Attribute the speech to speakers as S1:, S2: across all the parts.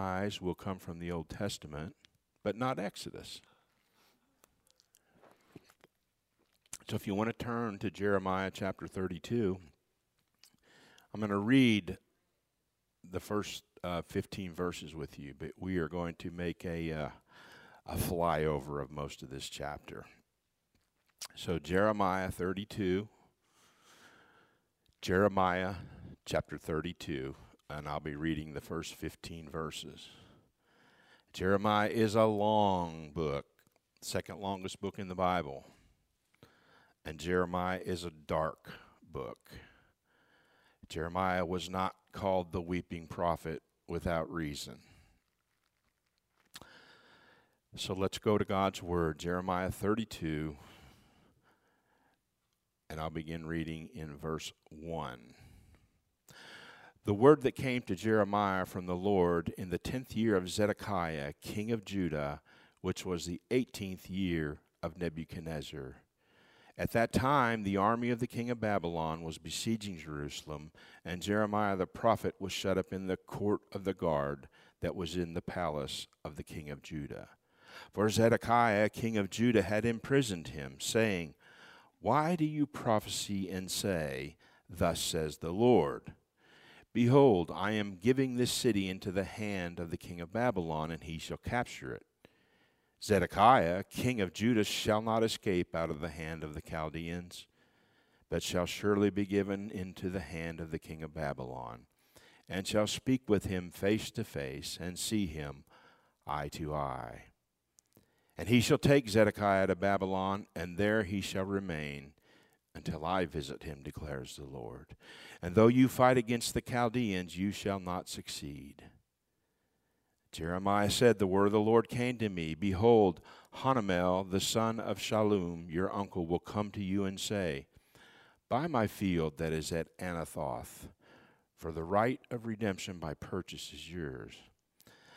S1: eyes will come from the Old Testament, but not Exodus. So if you want to turn to Jeremiah chapter 32, I'm going to read the first uh, 15 verses with you, but we are going to make a, uh, a flyover of most of this chapter. So, Jeremiah 32, Jeremiah chapter 32, and I'll be reading the first 15 verses. Jeremiah is a long book, second longest book in the Bible. And Jeremiah is a dark book. Jeremiah was not called the weeping prophet without reason. So let's go to God's Word, Jeremiah 32, and I'll begin reading in verse 1. The word that came to Jeremiah from the Lord in the tenth year of Zedekiah, king of Judah, which was the eighteenth year of Nebuchadnezzar. At that time, the army of the king of Babylon was besieging Jerusalem, and Jeremiah the prophet was shut up in the court of the guard that was in the palace of the king of Judah. For Zedekiah, king of Judah, had imprisoned him, saying, Why do you prophesy and say, Thus says the Lord? Behold, I am giving this city into the hand of the king of Babylon, and he shall capture it. Zedekiah, king of Judah, shall not escape out of the hand of the Chaldeans, but shall surely be given into the hand of the king of Babylon, and shall speak with him face to face, and see him eye to eye. And he shall take Zedekiah to Babylon, and there he shall remain until I visit him, declares the Lord. And though you fight against the Chaldeans, you shall not succeed. Jeremiah said, The word of the Lord came to me Behold, Hanamel, the son of Shallum, your uncle, will come to you and say, Buy my field that is at Anathoth, for the right of redemption by purchase is yours.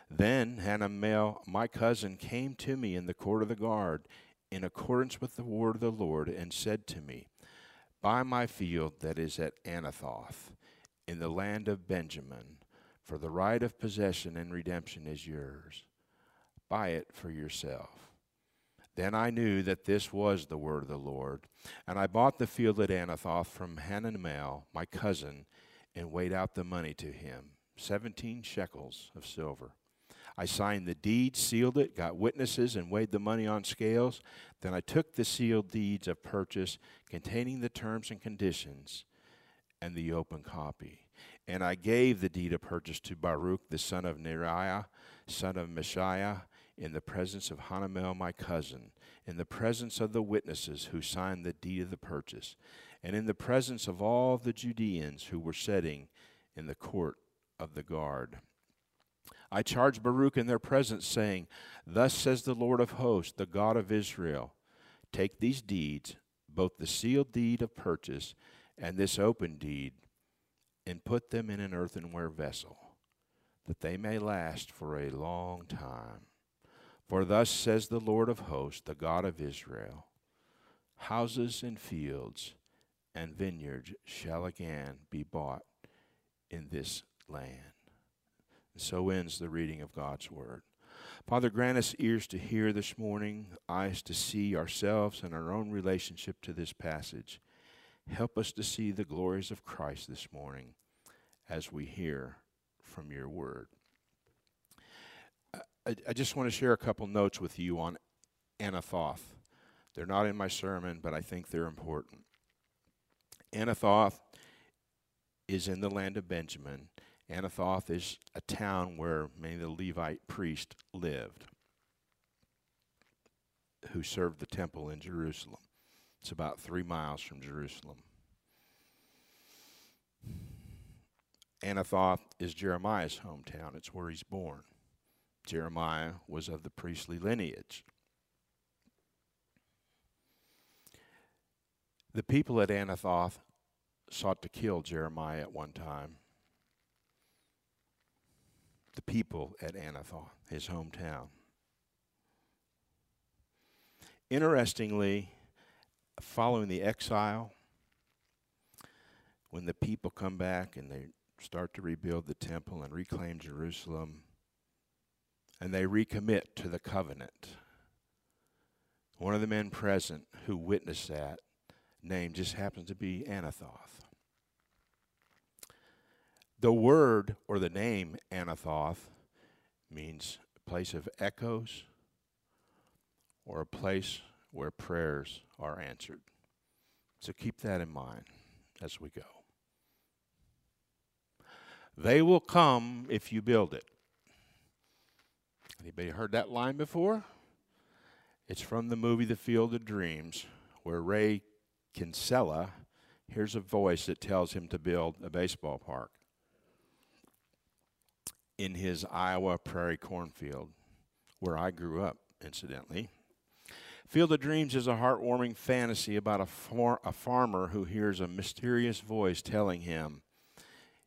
S1: Then Hanamel, my cousin, came to me in the court of the guard, in accordance with the word of the Lord, and said to me, Buy my field that is at Anathoth, in the land of Benjamin, for the right of possession and redemption is yours. Buy it for yourself. Then I knew that this was the word of the Lord. And I bought the field at Anathoth from Hanamel, my cousin, and weighed out the money to him seventeen shekels of silver. I signed the deed, sealed it, got witnesses, and weighed the money on scales. Then I took the sealed deeds of purchase containing the terms and conditions and the open copy. And I gave the deed of purchase to Baruch, the son of Neriah, son of Mahseiah, in the presence of Hanamel, my cousin, in the presence of the witnesses who signed the deed of the purchase, and in the presence of all the Judeans who were sitting in the court of the guard. I charged Baruch in their presence, saying, Thus says the Lord of hosts, the God of Israel Take these deeds, both the sealed deed of purchase and this open deed, and put them in an earthenware vessel, that they may last for a long time. For thus says the Lord of hosts, the God of Israel Houses and fields and vineyards shall again be bought in this land. And so ends the reading of God's Word. Father, grant us ears to hear this morning, eyes to see ourselves and our own relationship to this passage. Help us to see the glories of Christ this morning as we hear from your Word. I, I just want to share a couple notes with you on Anathoth. They're not in my sermon, but I think they're important. Anathoth is in the land of Benjamin Anathoth is a town where many of the Levite priests lived who served the temple in Jerusalem. It's about three miles from Jerusalem. Anathoth is Jeremiah's hometown, it's where he's born. Jeremiah was of the priestly lineage. The people at Anathoth sought to kill Jeremiah at one time the people at Anathoth, his hometown. Interestingly, following the exile, when the people come back and they start to rebuild the temple and reclaim Jerusalem, and they recommit to the covenant. One of the men present who witnessed that name just happens to be Anathoth. The word or the name Anathoth means place of echoes or a place where prayers are answered. So keep that in mind as we go. They will come if you build it. Anybody heard that line before? It's from the movie The Field of Dreams, where Ray Kinsella hears a voice that tells him to build a baseball park in his Iowa prairie cornfield, where I grew up, incidentally. Field of Dreams is a heartwarming fantasy about a, far- a farmer who hears a mysterious voice telling him,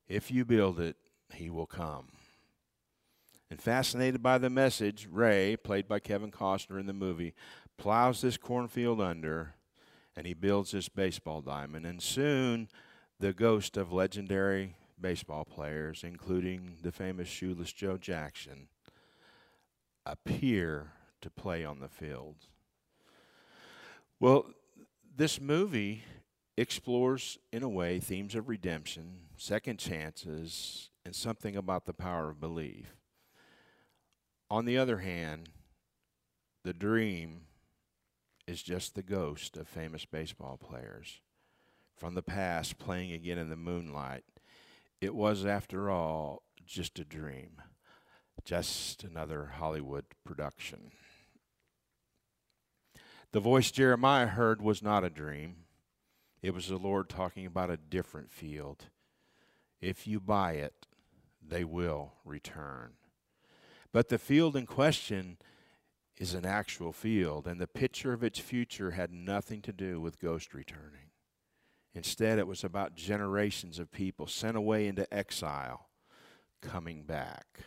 S1: If you build it, he will come. And fascinated by the message, Ray, played by Kevin Costner in the movie, plows this cornfield under and he builds this baseball diamond. And soon, the ghost of legendary baseball players, including the famous shoeless Joe Jackson, appear to play on the field. Well, this movie explores, in a way, themes of redemption, second chances, and something about the power of belief. On the other hand, the dream is just the ghost of famous baseball players from the past playing again in the moonlight. It was, after all, just a dream, just another Hollywood production. The voice Jeremiah heard was not a dream. It was the Lord talking about a different field. If you buy it, they will return. But the field in question is an actual field, and the picture of its future had nothing to do with ghost returning. Instead, it was about generations of people sent away into exile coming back.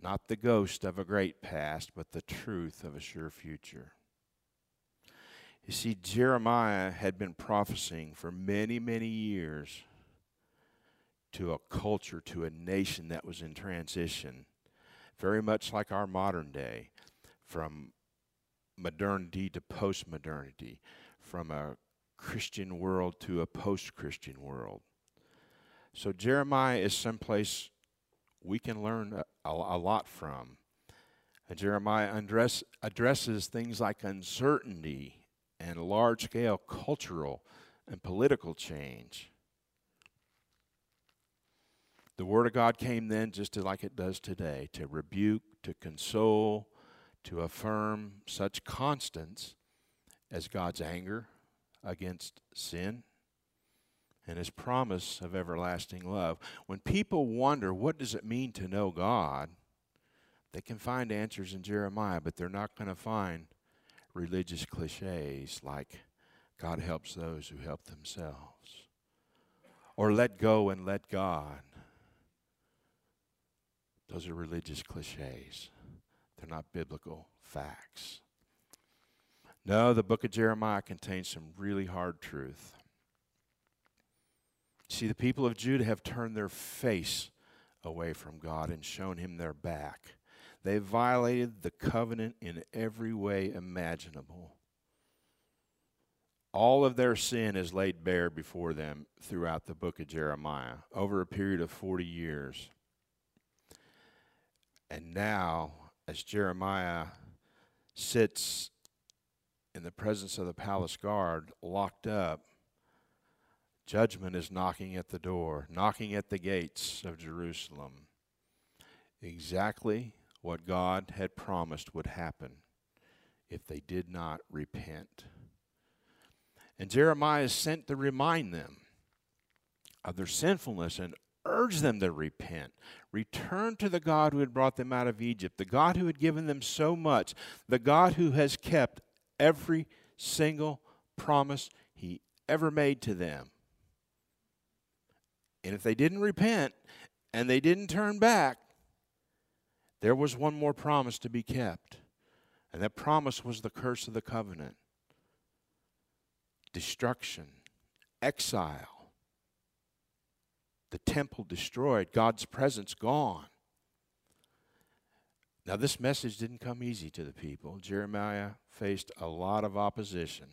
S1: Not the ghost of a great past, but the truth of a sure future. You see, Jeremiah had been prophesying for many, many years to a culture, to a nation that was in transition very much like our modern day, from modernity to post modernity, from a Christian world to a post Christian world. So Jeremiah is someplace we can learn a, a, lot from. And Jeremiah address, addresses things like uncertainty and large scale cultural and political change. The Word of God came then just like it does today to rebuke, to console, to affirm such constants as God's anger against sin and his promise of everlasting love. When people wonder what does it mean to know God, they can find answers in Jeremiah, but they're not going to find religious cliches like God helps those who help themselves or let go and let God those are religious cliches, they're not biblical facts. No, the book of Jeremiah contains some really hard truth. See, the people of Judah have turned their face away from God and shown him their back. They violated the covenant in every way imaginable. All of their sin is laid bare before them throughout the book of Jeremiah over a period of 40 years. And now, as Jeremiah sits in the presence of the palace guard, locked up, judgment is knocking at the door, knocking at the gates of Jerusalem. Exactly what God had promised would happen if they did not repent. And Jeremiah is sent to remind them of their sinfulness and urge them to repent, return to the God who had brought them out of Egypt, the God who had given them so much, the God who has kept every single promise he ever made to them. And if they didn't repent and they didn't turn back, there was one more promise to be kept. And that promise was the curse of the covenant destruction, exile the temple destroyed, God's presence gone. Now, this message didn't come easy to the people. Jeremiah faced a lot of opposition.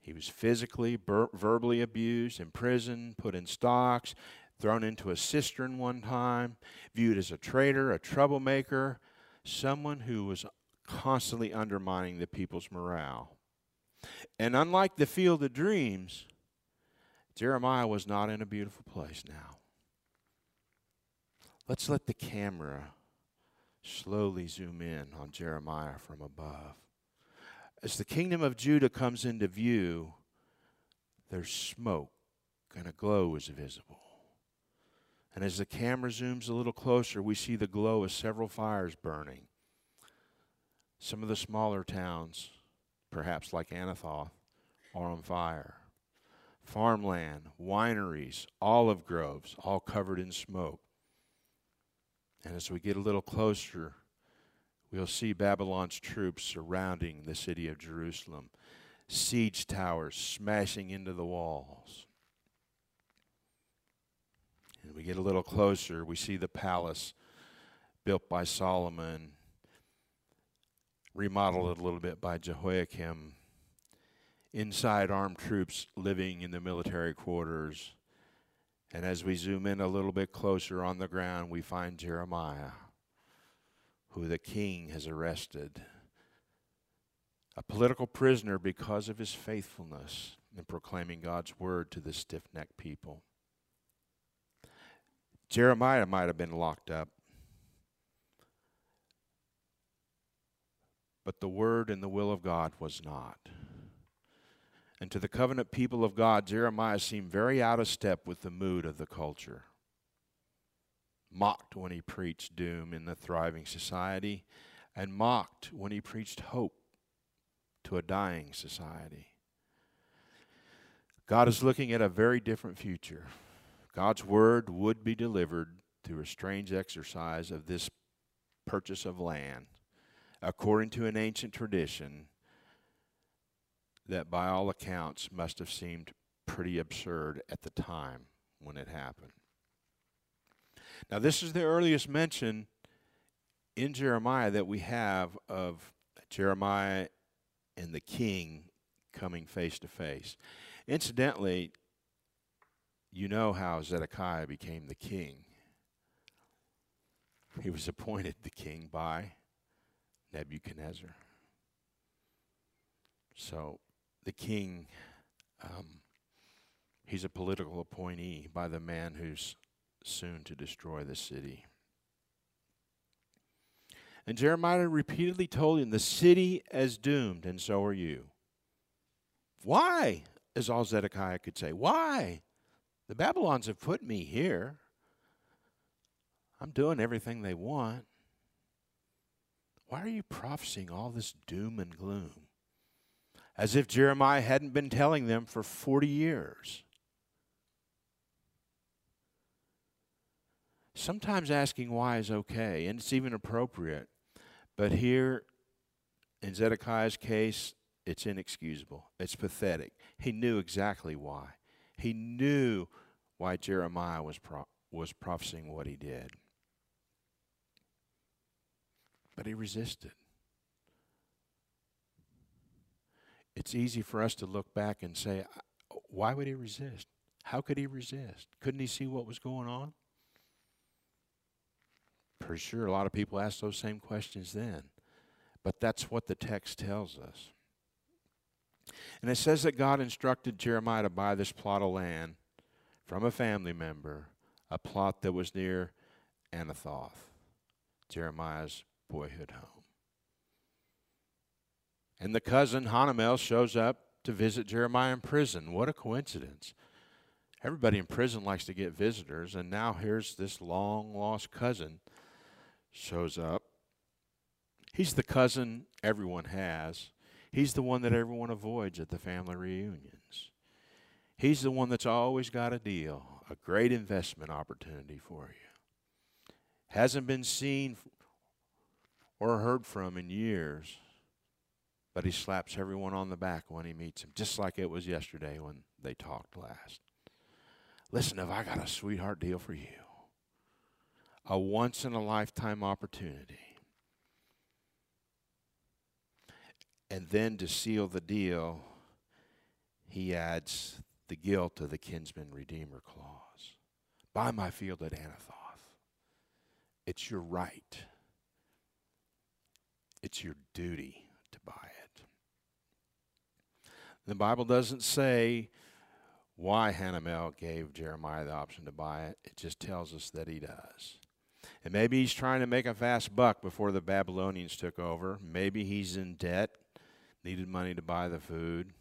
S1: He was physically, ber- verbally abused, imprisoned, put in stocks, thrown into a cistern one time, viewed as a traitor, a troublemaker, someone who was constantly undermining the people's morale. And unlike the field of dreams, Jeremiah was not in a beautiful place now. Let's let the camera slowly zoom in on Jeremiah from above. As the kingdom of Judah comes into view, there's smoke and a glow is visible. And as the camera zooms a little closer, we see the glow of several fires burning. Some of the smaller towns, perhaps like Anathoth, are on fire. Farmland, wineries, olive groves, all covered in smoke. And as we get a little closer, we'll see Babylon's troops surrounding the city of Jerusalem, siege towers smashing into the walls. And we get a little closer, we see the palace built by Solomon, remodeled a little bit by Jehoiakim. Inside, armed troops living in the military quarters and as we zoom in a little bit closer on the ground, we find Jeremiah, who the king has arrested, a political prisoner because of his faithfulness in proclaiming God's word to the stiff necked people. Jeremiah might have been locked up, but the word and the will of God was not. And to the covenant people of God, Jeremiah seemed very out of step with the mood of the culture. Mocked when he preached doom in the thriving society, and mocked when he preached hope to a dying society. God is looking at a very different future. God's word would be delivered through a strange exercise of this purchase of land, according to an ancient tradition that, by all accounts, must have seemed pretty absurd at the time when it happened. Now, this is the earliest mention in Jeremiah that we have of Jeremiah and the king coming face to face. Incidentally, you know how Zedekiah became the king. He was appointed the king by Nebuchadnezzar. So the king, um, he's a political appointee by the man who's soon to destroy the city. And Jeremiah repeatedly told him, The city is doomed, and so are you. Why? Is all Zedekiah could say. Why? The Babylons have put me here. I'm doing everything they want. Why are you prophesying all this doom and gloom? As if Jeremiah hadn't been telling them for 40 years. Sometimes asking why is okay, and it's even appropriate. But here, in Zedekiah's case, it's inexcusable. It's pathetic. He knew exactly why. He knew why Jeremiah was, pro- was prophesying what he did. But he resisted. It's easy for us to look back and say, why would he resist? How could he resist? Couldn't he see what was going on? Pretty sure a lot of people asked those same questions then. But that's what the text tells us. And it says that God instructed Jeremiah to buy this plot of land from a family member, a plot that was near Anathoth, Jeremiah's boyhood home. And the cousin, Hanamel, shows up to visit Jeremiah in prison. What a coincidence. Everybody in prison likes to get visitors, and now here's this long lost cousin shows up. He's the cousin everyone has. He's the one that everyone avoids at the family reunions. He's the one that's always got a deal, a great investment opportunity for you. Hasn't been seen or heard from in years but he slaps everyone on the back when he meets him, just like it was yesterday when they talked last. Listen, if I got a sweetheart deal for you, a once in a lifetime opportunity. And then to seal the deal, he adds the guilt of the kinsman redeemer clause. Buy my field at Anathoth. It's your right. It's your duty to buy it. The Bible doesn't say why Hanamel gave Jeremiah the option to buy it. It just tells us that he does. And maybe he's trying to make a fast buck before the Babylonians took over. Maybe he's in debt, needed money to buy the food.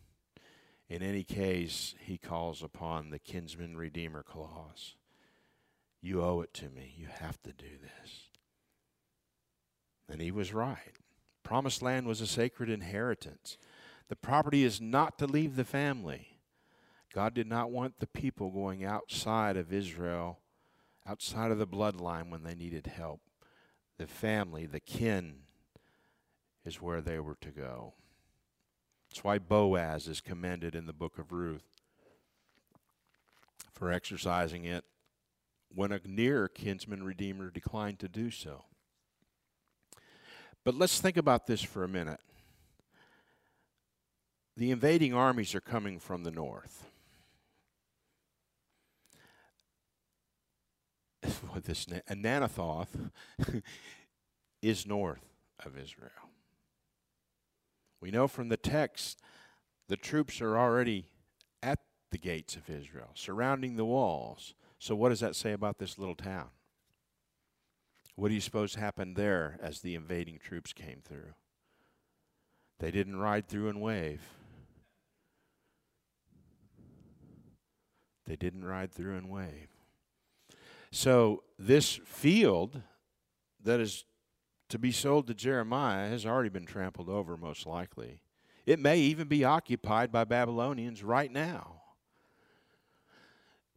S1: In any case, he calls upon the kinsman redeemer clause. You owe it to me. You have to do this. And he was right. Promised land was a sacred inheritance. The property is not to leave the family. God did not want the people going outside of Israel, outside of the bloodline when they needed help. The family, the kin, is where they were to go. That's why Boaz is commended in the book of Ruth for exercising it when a near kinsman redeemer declined to do so. But let's think about this for a minute. The invading armies are coming from the north. this Anathoth is north of Israel. We know from the text the troops are already at the gates of Israel, surrounding the walls. So, what does that say about this little town? What do you suppose happened there as the invading troops came through? They didn't ride through and wave. They didn't ride through and wave. So, this field that is to be sold to Jeremiah has already been trampled over, most likely. It may even be occupied by Babylonians right now.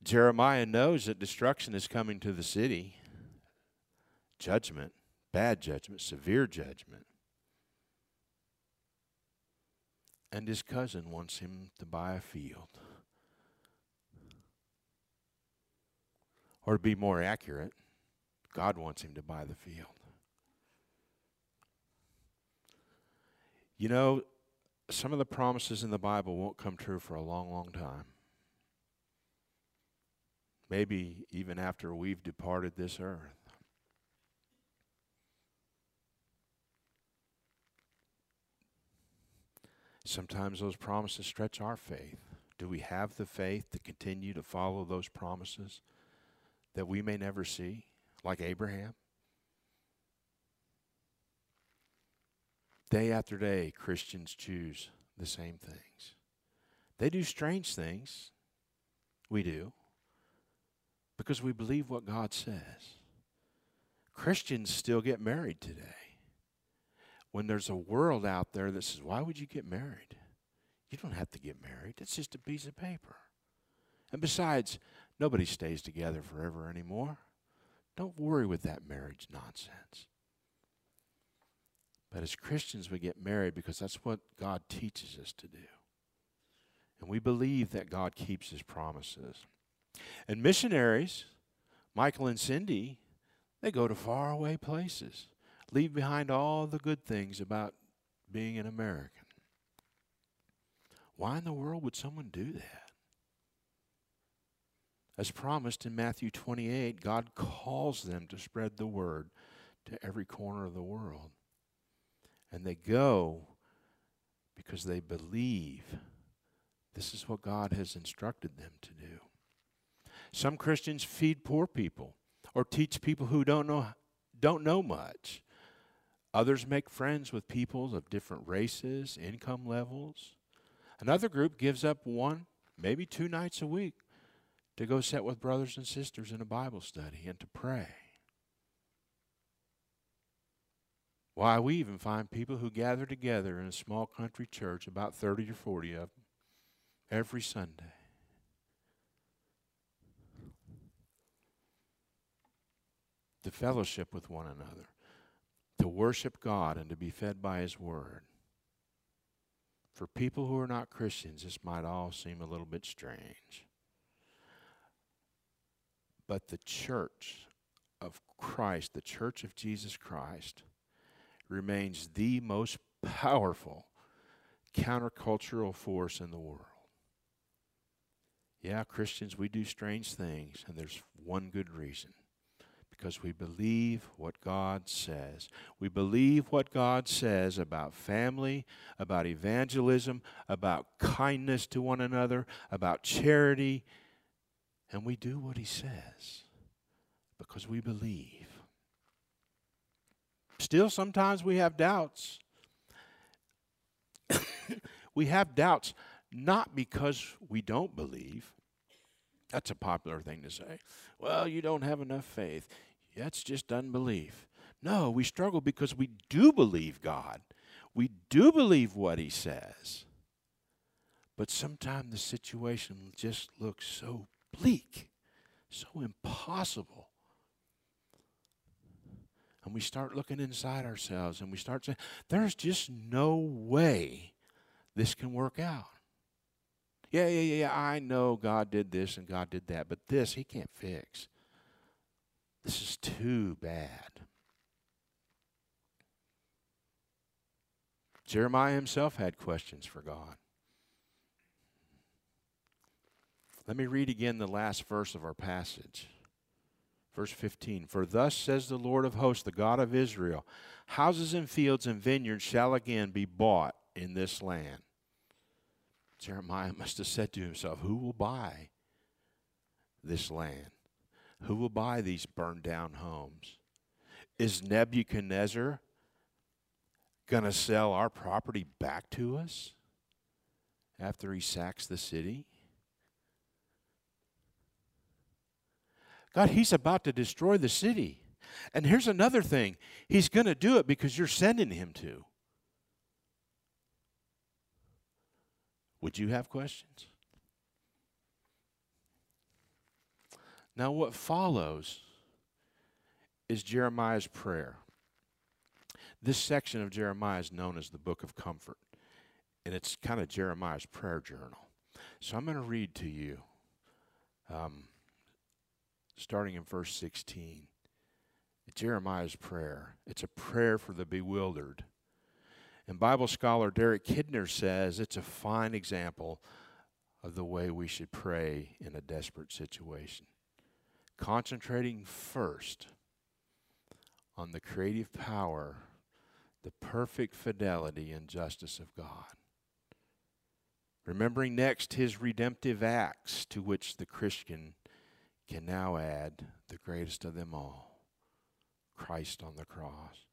S1: Jeremiah knows that destruction is coming to the city judgment, bad judgment, severe judgment. And his cousin wants him to buy a field. Or to be more accurate, God wants him to buy the field. You know, some of the promises in the Bible won't come true for a long, long time. Maybe even after we've departed this earth. Sometimes those promises stretch our faith. Do we have the faith to continue to follow those promises that we may never see, like Abraham? Day after day, Christians choose the same things. They do strange things. We do. Because we believe what God says. Christians still get married today. When there's a world out there that says, Why would you get married? You don't have to get married, it's just a piece of paper. And besides, nobody stays together forever anymore. Don't worry with that marriage nonsense. But as Christians, we get married because that's what God teaches us to do. And we believe that God keeps his promises. And missionaries, Michael and Cindy, they go to faraway places, leave behind all the good things about being an American. Why in the world would someone do that? As promised in Matthew 28, God calls them to spread the word to every corner of the world. And they go because they believe this is what God has instructed them to do. Some Christians feed poor people or teach people who don't know, don't know much. Others make friends with people of different races, income levels. Another group gives up one, maybe two nights a week to go sit with brothers and sisters in a Bible study and to pray. Why, we even find people who gather together in a small country church, about 30 or 40 of them, every Sunday. To fellowship with one another, to worship God and to be fed by His Word. For people who are not Christians, this might all seem a little bit strange. But the church of Christ, the church of Jesus Christ, remains the most powerful countercultural force in the world. Yeah, Christians, we do strange things, and there's one good reason because we believe what God says. We believe what God says about family, about evangelism, about kindness to one another, about charity, and we do what He says because we believe. Still, sometimes we have doubts. we have doubts not because we don't believe. That's a popular thing to say. Well, you don't have enough faith. That's just unbelief. No, we struggle because we do believe God. We do believe what He says. But sometimes the situation just looks so bleak, so impossible. And we start looking inside ourselves and we start saying, there's just no way this can work out. Yeah, yeah, yeah, I know God did this and God did that, but this He can't fix. This is too bad. Jeremiah himself had questions for God. Let me read again the last verse of our passage. Verse 15 For thus says the Lord of hosts, the God of Israel houses and fields and vineyards shall again be bought in this land. Jeremiah must have said to himself, Who will buy this land? Who will buy these burned down homes? Is Nebuchadnezzar going to sell our property back to us after he sacks the city? God, he's about to destroy the city. And here's another thing he's going to do it because you're sending him to. Would you have questions? Now, what follows is Jeremiah's prayer. This section of Jeremiah is known as the Book of Comfort, and it's kind of Jeremiah's prayer journal. So I'm going to read to you, um, starting in verse 16. Jeremiah's prayer. It's a prayer for the bewildered. And Bible scholar Derek Kidner says it's a fine example of the way we should pray in a desperate situation concentrating first on the creative power, the perfect fidelity and justice of God. Remembering next his redemptive acts to which the Christian can now add the greatest of them all Christ on the cross.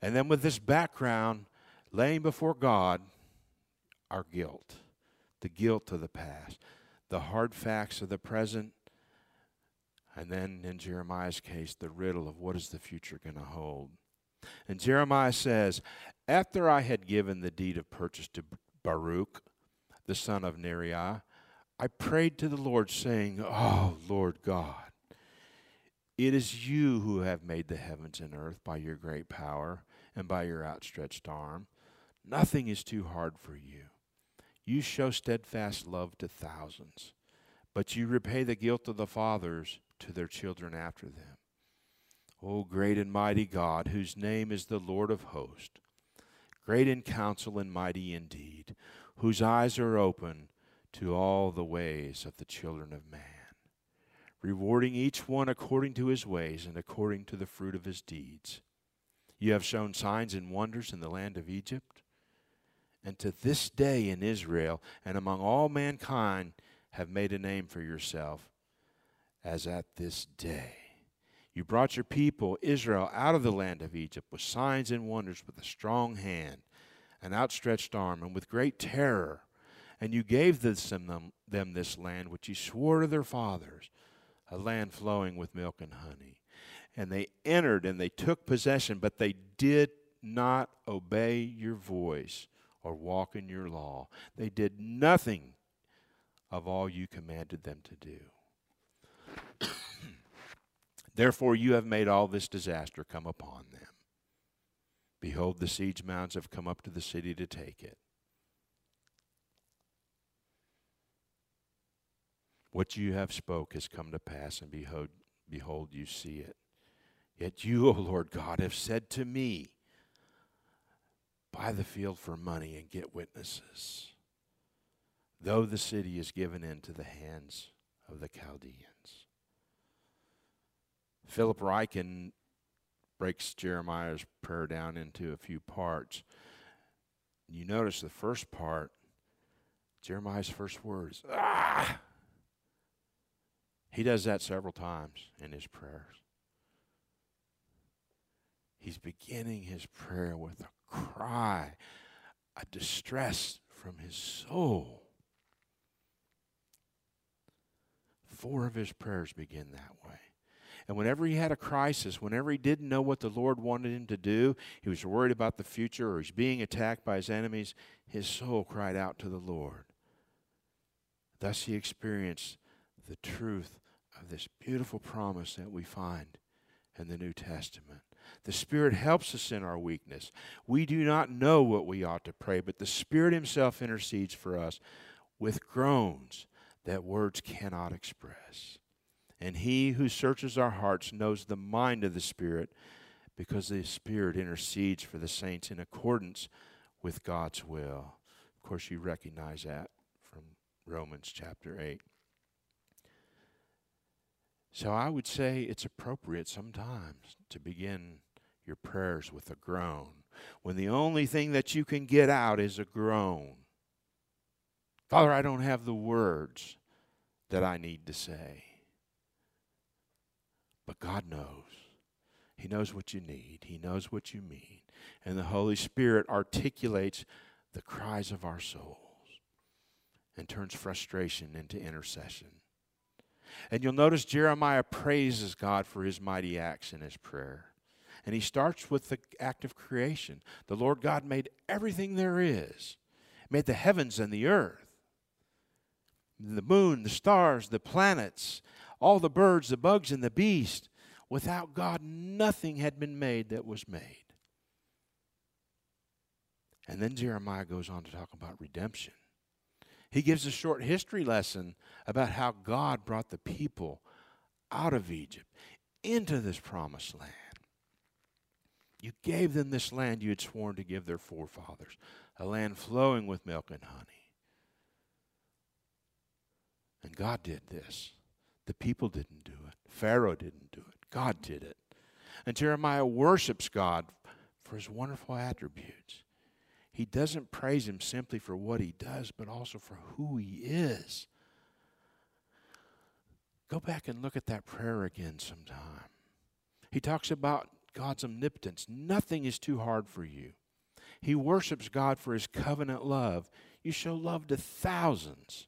S1: And then with this background, laying before God our guilt, the guilt of the past, the hard facts of the present, and then in Jeremiah's case, the riddle of what is the future going to hold. And Jeremiah says, After I had given the deed of purchase to Baruch, the son of Neriah, I prayed to the Lord, saying, Oh, Lord God, it is you who have made the heavens and earth by your great power and by your outstretched arm. Nothing is too hard for you. You show steadfast love to thousands, but you repay the guilt of the fathers to their children after them. O great and mighty God, whose name is the Lord of hosts, great in counsel and mighty indeed, whose eyes are open to all the ways of the children of man, rewarding each one according to his ways and according to the fruit of his deeds. You have shown signs and wonders in the land of Egypt, and to this day in Israel and among all mankind have made a name for yourself as at this day. You brought your people, Israel, out of the land of Egypt with signs and wonders, with a strong hand, an outstretched arm, and with great terror. And you gave this, them, them this land which you swore to their fathers, a land flowing with milk and honey. And they entered and they took possession, but they did not obey your voice or walk in your law. They did nothing of all you commanded them to do. Therefore, you have made all this disaster come upon them. Behold, the siege mounds have come up to the city to take it. What you have spoke has come to pass, and behold, behold, you see it. Yet you, O Lord God, have said to me, Buy the field for money and get witnesses, though the city is given into the hands of the Chaldeans. Philip Ryken breaks Jeremiah's prayer down into a few parts. You notice the first part, Jeremiah's first words, ah! He does that several times in his prayers. He's beginning his prayer with a cry, a distress from his soul. Four of his prayers begin that way. And whenever he had a crisis, whenever he didn't know what the Lord wanted him to do, he was worried about the future or he's being attacked by his enemies, his soul cried out to the Lord. Thus he experienced the truth of this beautiful promise that we find in the New Testament. The Spirit helps us in our weakness. We do not know what we ought to pray, but the Spirit Himself intercedes for us with groans that words cannot express. And He who searches our hearts knows the mind of the Spirit because the Spirit intercedes for the saints in accordance with God's will. Of course, you recognize that from Romans chapter 8. So I would say it's appropriate sometimes to begin your prayers with a groan when the only thing that you can get out is a groan. Father, I don't have the words that I need to say. But God knows. He knows what you need, He knows what you mean. And the Holy Spirit articulates the cries of our souls and turns frustration into intercession. And you'll notice Jeremiah praises God for his mighty acts in his prayer. And he starts with the act of creation. The Lord God made everything there is, made the heavens and the earth, the moon, the stars, the planets, all the birds, the bugs, and the beast. Without God, nothing had been made that was made. And then Jeremiah goes on to talk about redemption. He gives a short history lesson about how God brought the people out of Egypt into this promised land. You gave them this land you had sworn to give their forefathers, a land flowing with milk and honey. And God did this. The people didn't do it. Pharaoh didn't do it. God did it. And Jeremiah worships God for his wonderful attributes he doesn't praise him simply for what he does, but also for who he is. Go back and look at that prayer again sometime. He talks about God's omnipotence. Nothing is too hard for you. He worships God for his covenant love. You show love to thousands.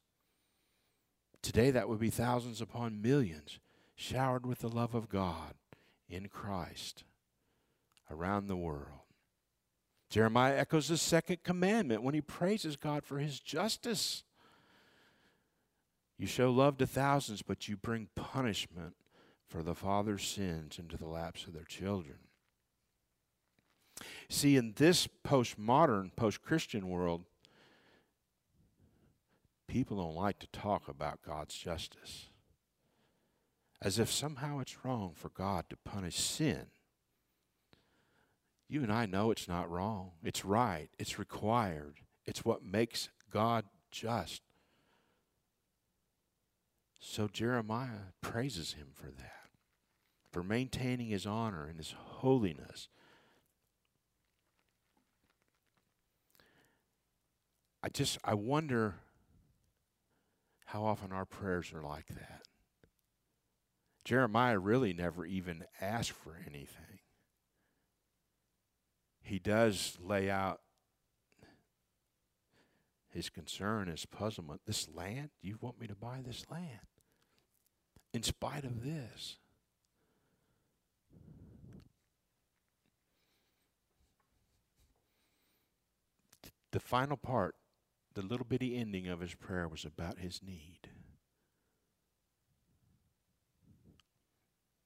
S1: Today, that would be thousands upon millions, showered with the love of God in Christ around the world. Jeremiah echoes the second commandment when he praises God for his justice. You show love to thousands, but you bring punishment for the father's sins into the laps of their children. See, in this postmodern, post Christian world, people don't like to talk about God's justice as if somehow it's wrong for God to punish sin you and I know it's not wrong. It's right. It's required. It's what makes God just. So Jeremiah praises him for that, for maintaining his honor and his holiness. I just, I wonder how often our prayers are like that. Jeremiah really never even asked for anything he does lay out his concern, his puzzlement. This land? You want me to buy this land? In spite of this. The final part, the little bitty ending of his prayer was about his need.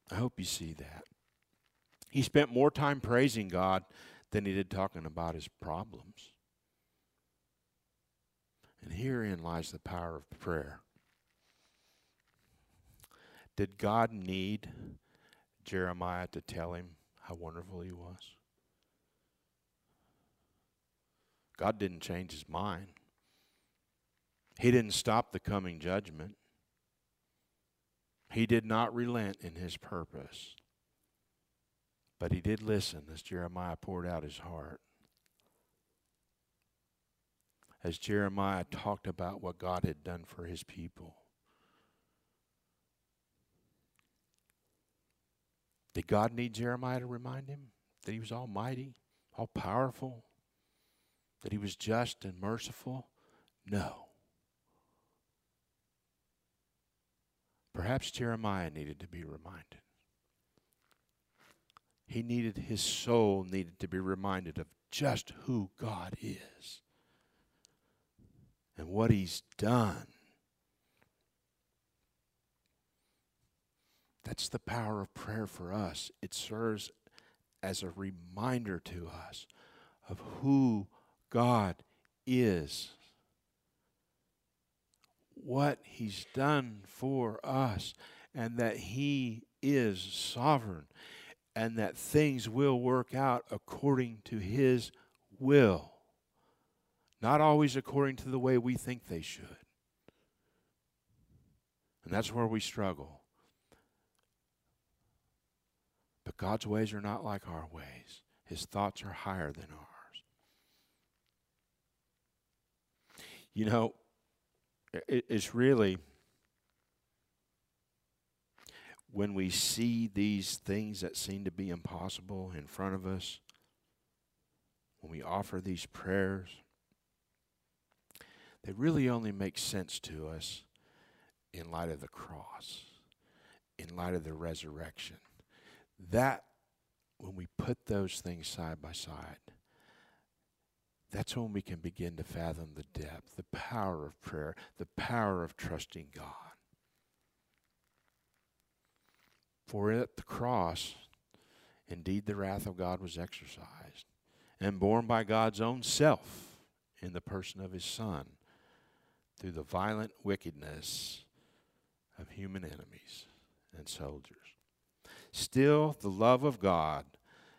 S1: I hope you see that. He spent more time praising God than he did talking about his problems. And herein lies the power of prayer. Did God need Jeremiah to tell him how wonderful he was? God didn't change his mind. He didn't stop the coming judgment. He did not relent in his purpose. But he did listen as Jeremiah poured out his heart. As Jeremiah talked about what God had done for his people. Did God need Jeremiah to remind him that he was almighty, all powerful, that he was just and merciful? No. Perhaps Jeremiah needed to be reminded. He needed, his soul needed to be reminded of just who God is and what he's done. That's the power of prayer for us. It serves as a reminder to us of who God is, what He's done for us, and that He is sovereign, and that things will work out according to His will, not always according to the way we think they should. And that's where we struggle. But God's ways are not like our ways, His thoughts are higher than ours. You know, it's really when we see these things that seem to be impossible in front of us, when we offer these prayers, they really only make sense to us in light of the cross, in light of the resurrection. That, when we put those things side by side, that's when we can begin to fathom the depth, the power of prayer, the power of trusting God. For at the cross, indeed the wrath of God was exercised and borne by God's own self in the person of his Son through the violent wickedness of human enemies and soldiers. Still, the love of God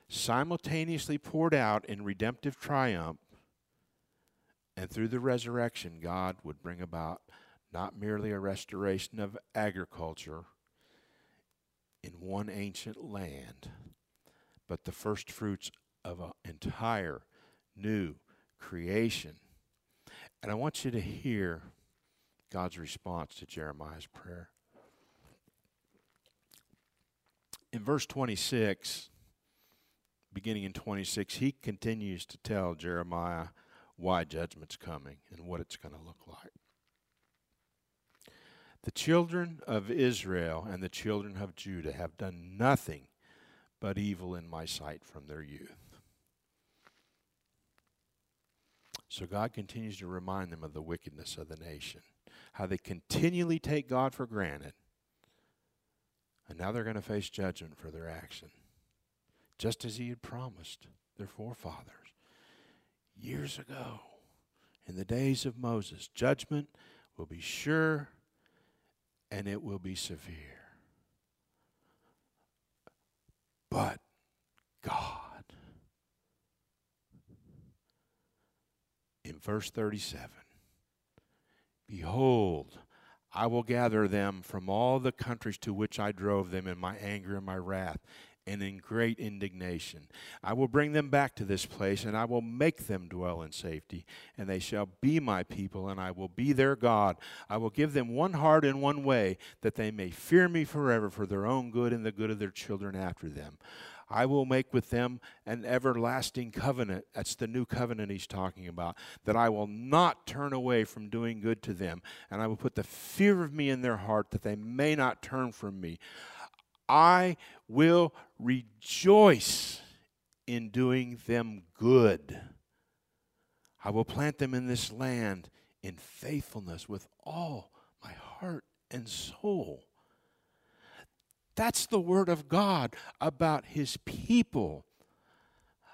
S1: simultaneously poured out in redemptive triumph and through the resurrection, God would bring about not merely a restoration of agriculture in one ancient land, but the first fruits of an entire new creation. And I want you to hear God's response to Jeremiah's prayer. In verse 26, beginning in 26, he continues to tell Jeremiah why judgment's coming and what it's going to look like. The children of Israel and the children of Judah have done nothing but evil in my sight from their youth. So God continues to remind them of the wickedness of the nation, how they continually take God for granted. And now they're going to face judgment for their action, just as He had promised their forefathers years ago, in the days of Moses, judgment will be sure and it will be severe. But God, in verse 37, behold, I will gather them from all the countries to which I drove them in my anger and my wrath, and in great indignation. I will bring them back to this place, and I will make them dwell in safety, and they shall be my people, and I will be their God. I will give them one heart and one way, that they may fear me forever for their own good and the good of their children after them. I will make with them an everlasting covenant. That's the new covenant he's talking about. That I will not turn away from doing good to them. And I will put the fear of me in their heart that they may not turn from me. I will rejoice in doing them good. I will plant them in this land in faithfulness with all my heart and soul. That's the word of God about his people,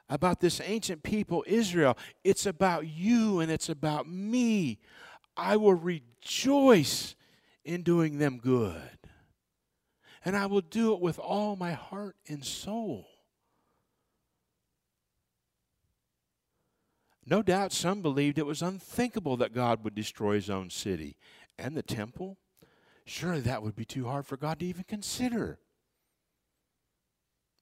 S1: about this ancient people, Israel. It's about you and it's about me. I will rejoice in doing them good. and I will do it with all my heart and soul. No doubt some believed it was unthinkable that God would destroy his own city and the temple. Surely that would be too hard for God to even consider.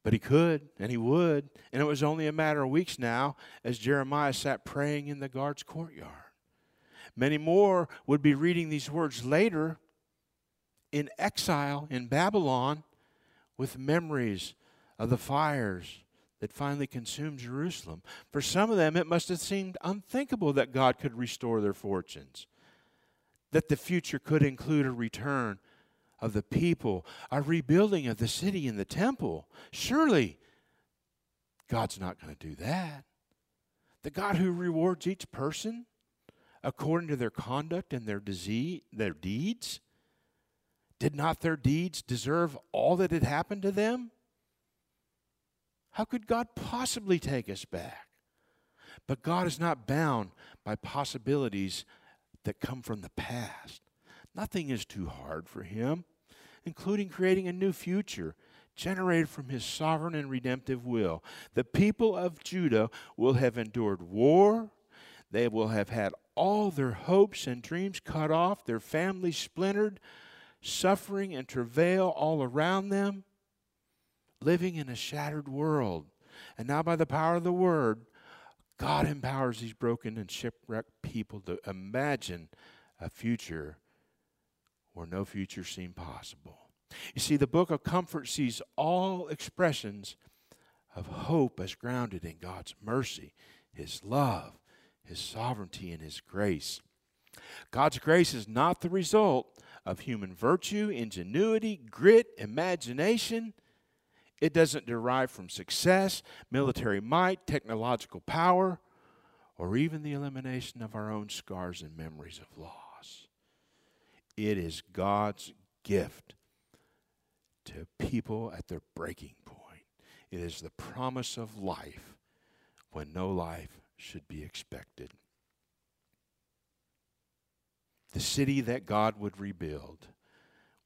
S1: But he could, and he would, and it was only a matter of weeks now as Jeremiah sat praying in the guard's courtyard. Many more would be reading these words later in exile in Babylon with memories of the fires that finally consumed Jerusalem. For some of them, it must have seemed unthinkable that God could restore their fortunes, that the future could include a return of the people, a rebuilding of the city and the temple. Surely, God's not going to do that. The God who rewards each person according to their conduct and their disease, their deeds, did not their deeds deserve all that had happened to them? How could God possibly take us back? But God is not bound by possibilities that come from the past. Nothing is too hard for Him, including creating a new future generated from His sovereign and redemptive will. The people of Judah will have endured war, they will have had all their hopes and dreams cut off, their families splintered, suffering and travail all around them living in a shattered world. And now, by the power of the word, God empowers these broken and shipwrecked people to imagine a future where no future seemed possible. You see, the book of comfort sees all expressions of hope as grounded in God's mercy, His love, His sovereignty, and His grace. God's grace is not the result of human virtue, ingenuity, grit, imagination. It doesn't derive from success, military might, technological power, or even the elimination of our own scars and memories of loss. It is God's gift to people at their breaking point. It is the promise of life when no life should be expected. The city that God would rebuild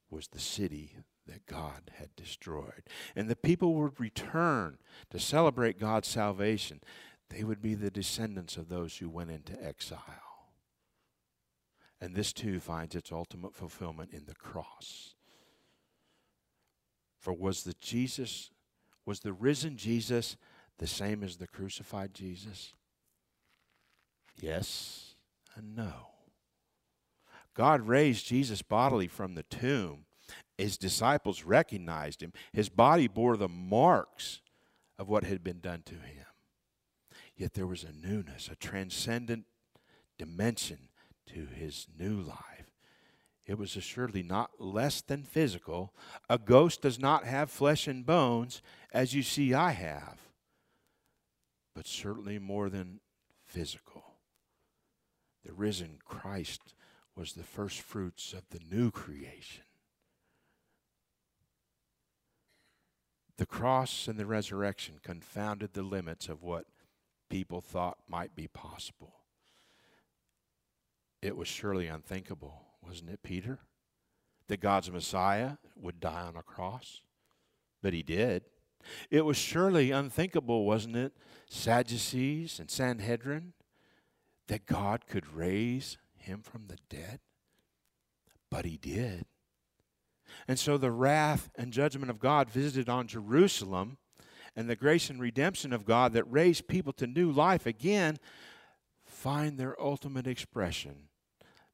S1: was the city that God had destroyed. And the people would return to celebrate God's salvation. They would be the descendants of those who went into exile. And this too finds its ultimate fulfillment in the cross. For was the Jesus, was the risen Jesus the same as the crucified Jesus? Yes and no. God raised Jesus bodily from the tomb his disciples recognized him. His body bore the marks of what had been done to him. Yet there was a newness, a transcendent dimension to his new life. It was assuredly not less than physical. A ghost does not have flesh and bones, as you see I have, but certainly more than physical. The risen Christ was the first fruits of the new creation. The cross and the resurrection confounded the limits of what people thought might be possible. It was surely unthinkable, wasn't it, Peter? That God's Messiah would die on a cross. But he did. It was surely unthinkable, wasn't it, Sadducees and Sanhedrin, that God could raise him from the dead? But he did. And so the wrath and judgment of God visited on Jerusalem and the grace and redemption of God that raised people to new life again find their ultimate expression,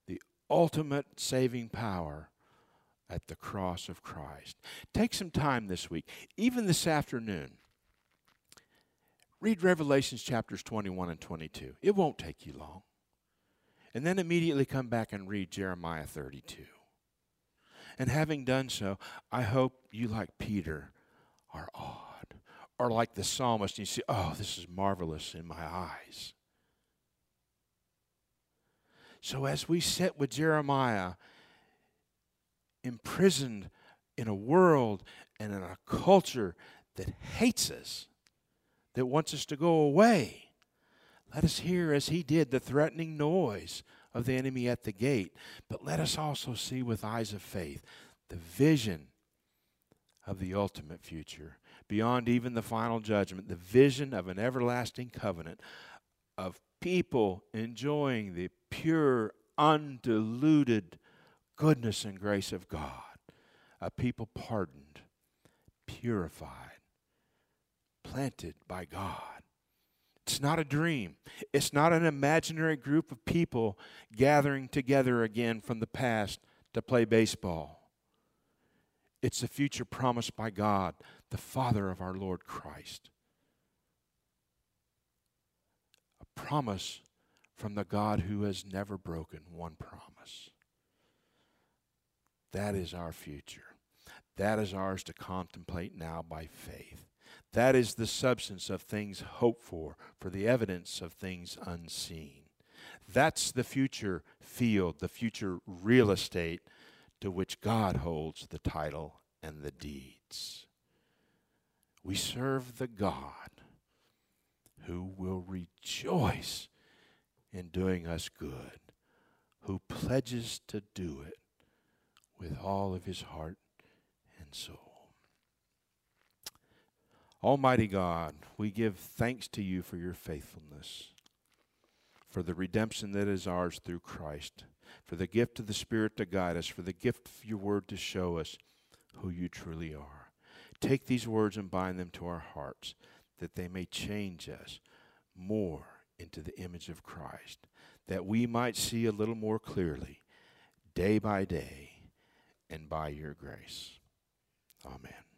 S1: the ultimate saving power at the cross of Christ. Take some time this week, even this afternoon. Read Revelations chapters 21 and 22. It won't take you long. And then immediately come back and read Jeremiah 32. And having done so, I hope you, like Peter, are awed. Or like the psalmist, and you see, oh, this is marvelous in my eyes. So as we sit with Jeremiah, imprisoned in a world and in a culture that hates us, that wants us to go away, let us hear, as he did, the threatening noise of the enemy at the gate. But let us also see with eyes of faith the vision of the ultimate future, beyond even the final judgment, the vision of an everlasting covenant of people enjoying the pure, undiluted goodness and grace of God, a people pardoned, purified, planted by God. It's not a dream. It's not an imaginary group of people gathering together again from the past to play baseball. It's the future promised by God, the Father of our Lord Christ. A promise from the God who has never broken one promise. That is our future. That is ours to contemplate now by faith. That is the substance of things hoped for, for the evidence of things unseen. That's the future field, the future real estate to which God holds the title and the deeds. We serve the God who will rejoice in doing us good, who pledges to do it with all of his heart and soul. Almighty God, we give thanks to you for your faithfulness, for the redemption that is ours through Christ for the gift of the Spirit to guide us, for the gift of your word to show us who you truly are. Take these words and bind them to our hearts, that they may change us more into the image of Christ, that we might see a little more clearly day by day and by your grace. Amen.